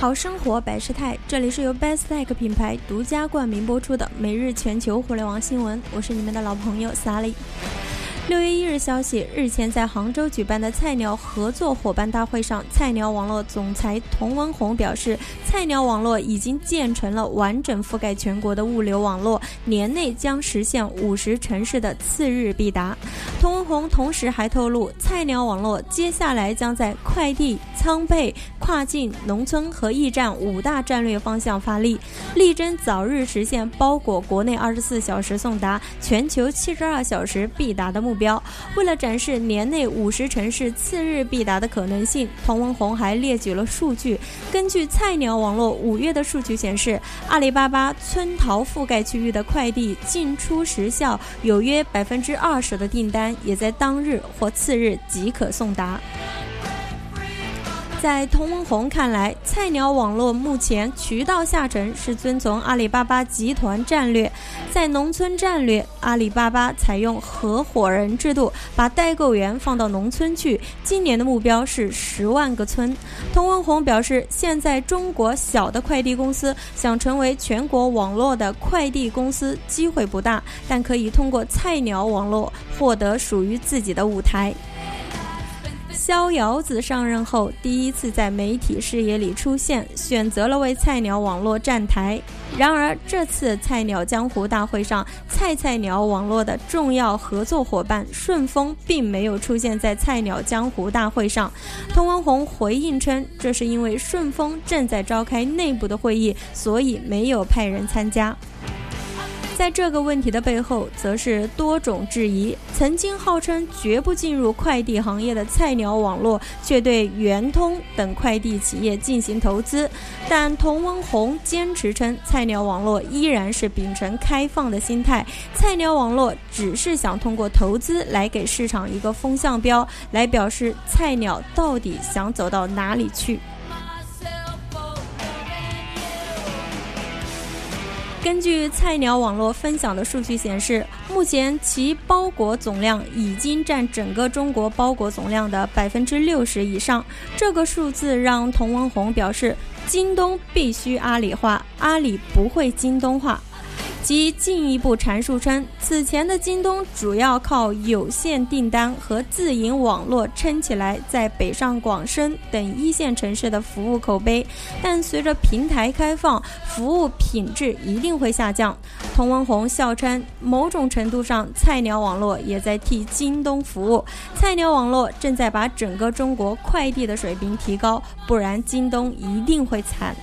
好生活百事态，这里是由 Best Tech 品牌独家冠名播出的每日全球互联网新闻，我是你们的老朋友 Sally。六月一日消息，日前在杭州举办的菜鸟合作伙伴大会上，菜鸟网络总裁童文红表示，菜鸟网络已经建成了完整覆盖全国的物流网络，年内将实现五十城市的次日必达。童文红同时还透露，菜鸟网络接下来将在快递、仓配、跨境、农村和驿站五大战略方向发力，力争早日实现包裹国内二十四小时送达、全球七十二小时必达的目标。为了展示年内五十城市次日必达的可能性，童文红还列举了数据。根据菜鸟网络五月的数据显示，阿里巴巴村淘覆盖区域的快递进出时效有约百分之二十的订单也在当日或次日即可送达。在童文红看来，菜鸟网络目前渠道下沉是遵从阿里巴巴集团战略，在农村战略，阿里巴巴采用合伙人制度，把代购员放到农村去。今年的目标是十万个村。童文红表示，现在中国小的快递公司想成为全国网络的快递公司机会不大，但可以通过菜鸟网络获得属于自己的舞台。逍遥子上任后，第一次在媒体视野里出现，选择了为菜鸟网络站台。然而，这次菜鸟江湖大会上，菜菜鸟网络的重要合作伙伴顺丰并没有出现在菜鸟江湖大会上。童文红回应称，这是因为顺丰正在召开内部的会议，所以没有派人参加。在这个问题的背后，则是多种质疑。曾经号称绝不进入快递行业的菜鸟网络，却对圆通等快递企业进行投资。但童文红坚持称，菜鸟网络依然是秉承开放的心态。菜鸟网络只是想通过投资来给市场一个风向标，来表示菜鸟到底想走到哪里去。根据菜鸟网络分享的数据显示，目前其包裹总量已经占整个中国包裹总量的百分之六十以上。这个数字让童文红表示，京东必须阿里化，阿里不会京东化。即进一步阐述称，此前的京东主要靠有限订单和自营网络撑起来在北上广深等一线城市的服务口碑，但随着平台开放，服务品质一定会下降。童文红笑称，某种程度上，菜鸟网络也在替京东服务，菜鸟网络正在把整个中国快递的水平提高，不然京东一定会惨。